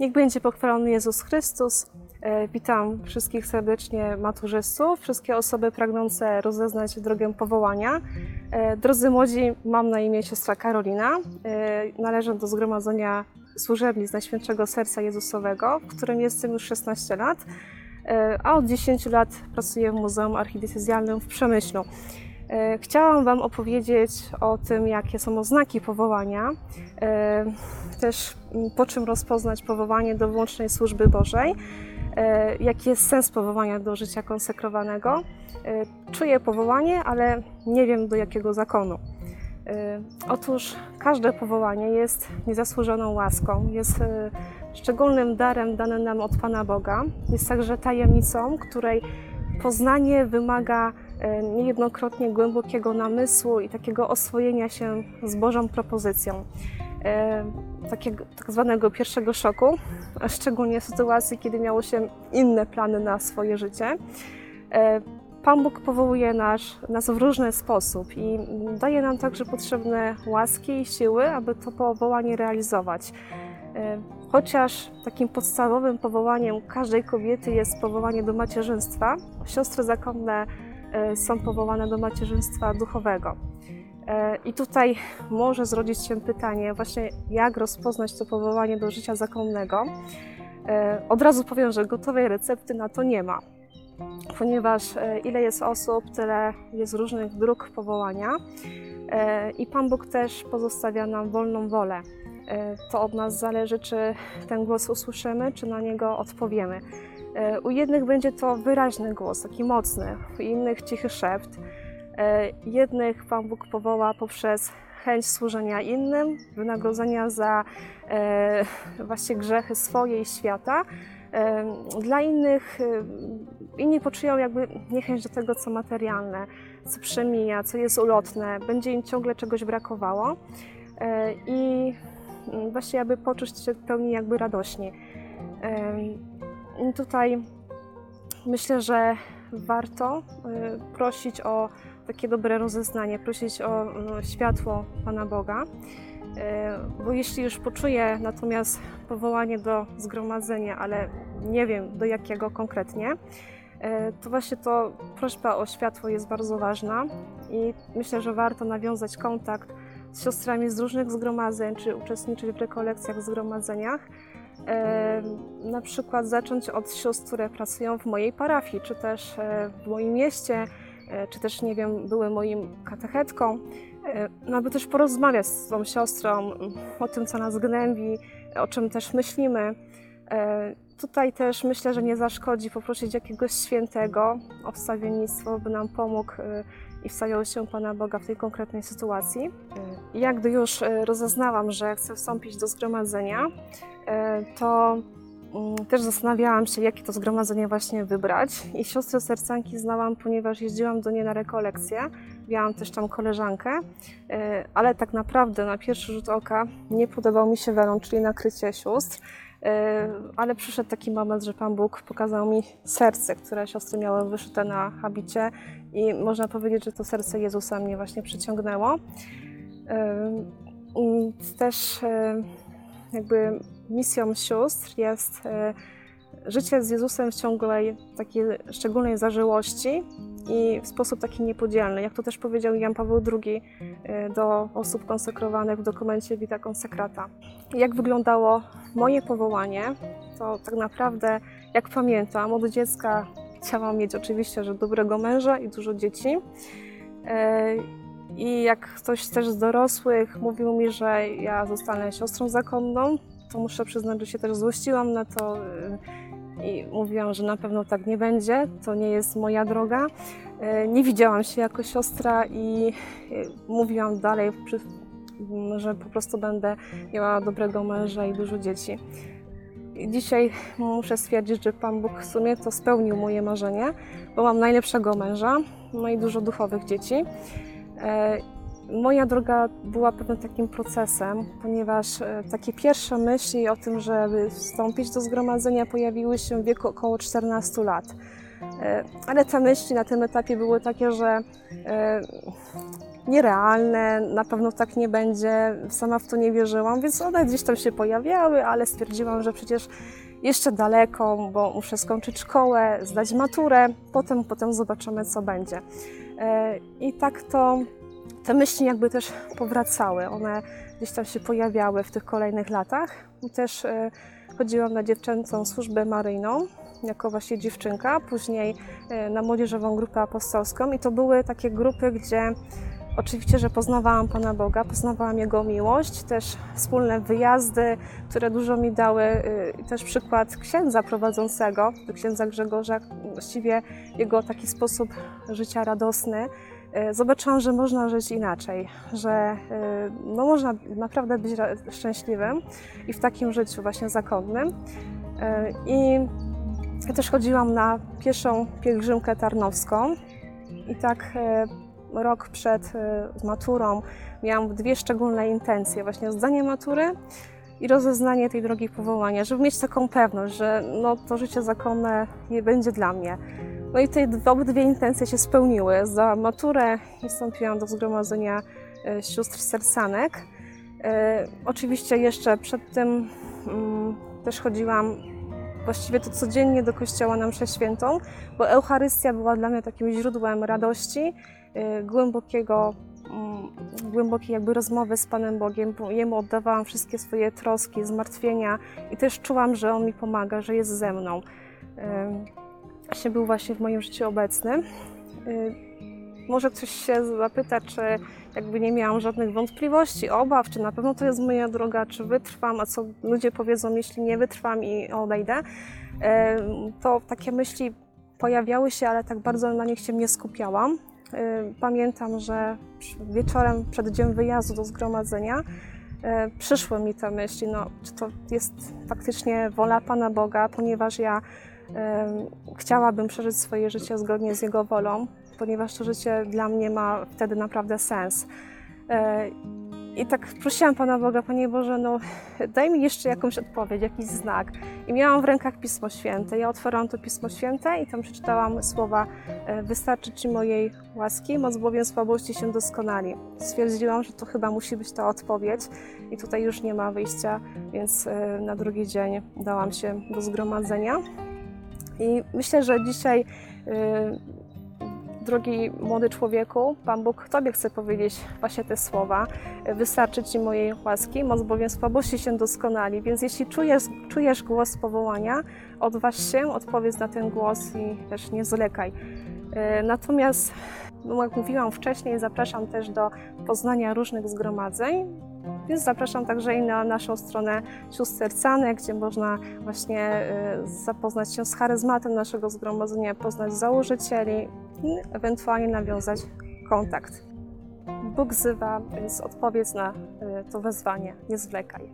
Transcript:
Niech będzie pochwalony Jezus Chrystus. E, Witam wszystkich serdecznie maturzystów, wszystkie osoby pragnące rozeznać drogę powołania. E, Drodzy młodzi, mam na imię siostra Karolina. E, Należę do Zgromadzenia Służebnic Najświętszego Serca Jezusowego, w którym jestem już 16 lat, a od 10 lat pracuję w Muzeum Archidiecezjalnym w Przemyślu. E, Chciałam Wam opowiedzieć o tym, jakie są oznaki powołania, e, też po czym rozpoznać powołanie do wyłącznej służby Bożej, e, jaki jest sens powołania do życia konsekrowanego. Czuję powołanie, ale nie wiem do jakiego zakonu. Otóż każde powołanie jest niezasłużoną łaską, jest szczególnym darem danym nam od Pana Boga. Jest także tajemnicą, której poznanie wymaga niejednokrotnie głębokiego namysłu i takiego oswojenia się z Bożą propozycją. Takiego tak zwanego pierwszego szoku, szczególnie w sytuacji, kiedy miało się inne plany na swoje życie. Pan Bóg powołuje nas, nas w różny sposób i daje nam także potrzebne łaski i siły, aby to powołanie realizować. Chociaż takim podstawowym powołaniem każdej kobiety jest powołanie do macierzyństwa, siostry zakonne są powołane do macierzyństwa duchowego. E, I tutaj może zrodzić się pytanie, właśnie jak rozpoznać to powołanie do życia zakonnego. E, Od razu powiem, że gotowej recepty na to nie ma, ponieważ e, ile jest osób, tyle jest różnych dróg powołania. E, I Pan Bóg też pozostawia nam wolną wolę. E, To od nas zależy, czy ten głos usłyszymy, czy na niego odpowiemy. E, U jednych będzie to wyraźny głos, taki mocny, u innych cichy szept. E, Jednych Pan Bóg powoła poprzez chęć służenia innym, wynagrodzenia za e, właśnie grzechy swoje i świata. Dla innych, inni poczują jakby niechęć do tego, co materialne, co przemija, co jest ulotne, będzie im ciągle czegoś brakowało. I właśnie aby poczuć się w pełni jakby radośnie. Tutaj myślę, że warto y, prosić o takie dobre rozeznanie, prosić o no, światło Pana Boga, Y, bo jeśli już poczuję natomiast powołanie do zgromadzenia, ale nie wiem do jakiego konkretnie, y, to właśnie to prośba o światło jest bardzo ważna i myślę, że warto nawiązać kontakt z siostrami z różnych zgromadzeń, czy uczestniczyć w rekolekcjach zgromadzeniach. Na przykład zacząć od sióstr, które pracują w mojej parafii, czy też e, w moim mieście, e, czy też, nie wiem, były moim katechetką, e, no aby też porozmawiać z tą siostrą o tym, co nas gnębi, o czym też myślimy. Tutaj też myślę, że nie zaszkodzi poprosić jakiegoś świętego o wstawiennictwo, by nam pomógł e, i wstawiał się Pana Boga w tej konkretnej sytuacji. E, Jak gdy już e, rozeznałam, że chcę wstąpić do zgromadzenia, to mm, też zastanawiałam się, jakie to zgromadzenie właśnie wybrać. I siostrę sercanki znałam, ponieważ jeździłam do niej na rekolekcje. Miałam też tam koleżankę, ale tak naprawdę na pierwszy rzut oka nie podobał mi się welon, czyli nakrycie sióstr. E, Ale przyszedł taki moment, że Pan Bóg pokazał mi serce, które siostry miały wyszyte na habicie i można powiedzieć, że to serce Jezusa mnie właśnie przyciągnęło. I Też e, jakby misją sióstr jest życie z Jezusem w ciągłej takiej szczególnej zażyłości i w sposób taki niepodzielny. Jak to też powiedział Jan Paweł II e, do osób konsekrowanych w dokumencie Vita Consecrata. Jak wyglądało moje powołanie, to tak naprawdę, jak pamiętam, od dziecka chciałam mieć oczywiście, że dobrego męża i dużo dzieci. E, I jak ktoś też z dorosłych mówił mi, że ja zostanę siostrą zakonną, to muszę przyznać, że się też złościłam na to y, i mówiłam, że na pewno tak nie będzie, to nie jest moja droga. Y, Nie widziałam się jako siostra i y, mówiłam dalej, że po prostu będę miała dobrego męża i dużo dzieci. Dzisiaj muszę stwierdzić, że Pan Bóg w sumie to spełnił moje marzenie, bo mam najlepszego męża, no i dużo duchowych dzieci. Moja droga była pewnym takim procesem, ponieważ e, takie pierwsze myśli o tym, żeby wstąpić do zgromadzenia, pojawiły się w wieku około 14 lat. E, Ale te myśli na tym etapie były takie, że e, nierealne, na pewno tak nie będzie, sama w to nie wierzyłam, więc one gdzieś tam się pojawiały, ale stwierdziłam, że przecież jeszcze daleko, bo muszę skończyć szkołę, zdać maturę, potem, potem zobaczymy, co będzie. I tak to te myśli jakby też powracały, one gdzieś tam się pojawiały w tych kolejnych latach. I też e, chodziłam na dziewczęcą służbę maryjną, jako właśnie dziewczynka, później e, na młodzieżową grupę apostolską. I to były takie grupy, gdzie oczywiście, że poznawałam Pana Boga, poznawałam Jego miłość, też wspólne wyjazdy, które dużo mi dały, e, też przykład księdza prowadzącego, księdza Grzegorza, właściwie jego taki sposób życia radosny, zobaczyłam, że można żyć inaczej, że e, no, można naprawdę być szczęśliwym i w takim życiu właśnie zakonnym. E, I ja też chodziłam na pierwszą pielgrzymkę tarnowską i tak e, rok przed e, maturą miałam dwie szczególne intencje, właśnie zdanie matury i rozeznanie tej drogi powołania, żeby mieć taką pewność, że no, to życie zakonne nie będzie dla mnie. No i te dwie- obydwie intencje się spełniły. Za maturę wstąpiłam do zgromadzenia e, sióstr sersanek. E, Oczywiście jeszcze przed tym mm, też chodziłam właściwie to codziennie do kościoła na mszę świętą, bo Eucharystia była dla mnie takim źródłem radości, e, głębokiego, mm, głębokiej jakby rozmowy z Panem Bogiem, bo Jemu oddawałam wszystkie swoje troski, zmartwienia i też czułam, że On mi pomaga, że jest ze mną. Właśnie był właśnie w moim życiu obecny. Y, Może ktoś się zapyta, czy jakby nie miałam żadnych wątpliwości, obaw, czy na pewno to jest moja droga, czy wytrwam, a co ludzie powiedzą, jeśli nie wytrwam i odejdę. Y, To takie myśli pojawiały się, ale tak bardzo na nich się nie skupiałam. Y, Pamiętam, że wieczorem przed dniem wyjazdu do zgromadzenia przyszły mi te myśli, no, czy to jest faktycznie wola Pana Boga, ponieważ ja Chciałabym przeżyć swoje życie zgodnie z Jego wolą, ponieważ to życie dla mnie ma wtedy naprawdę sens. E, I tak prosiłam Pana Boga, Panie Boże, no daj mi jeszcze jakąś odpowiedź, jakiś znak. I miałam w rękach Pismo Święte. Ja otworzyłam to Pismo Święte i tam przeczytałam słowa e, Wystarczy Ci mojej łaski, moc bowiem słabości się doskonali. Stwierdziłam, że to chyba musi być ta odpowiedź i tutaj już nie ma wyjścia, więc e, na drugi dzień dałam się do zgromadzenia. I myślę, że dzisiaj, y, drogi młody człowieku, Pan Bóg Tobie chce powiedzieć właśnie te słowa. Wystarczy Ci mojej łaski, moc bowiem słabości się doskonali. Więc jeśli czujesz, czujesz głos powołania, odważ się, odpowiedz na ten głos i też nie zwlekaj. Y, Natomiast, jak mówiłam wcześniej, zapraszam też do poznania różnych zgromadzeń. Więc zapraszam także i na naszą stronę sióstr sercanek, gdzie można właśnie e, zapoznać się z charyzmatem naszego zgromadzenia, poznać założycieli i ewentualnie nawiązać kontakt. Bóg wzywa, więc odpowiedz na e, to wezwanie, nie zwlekaj.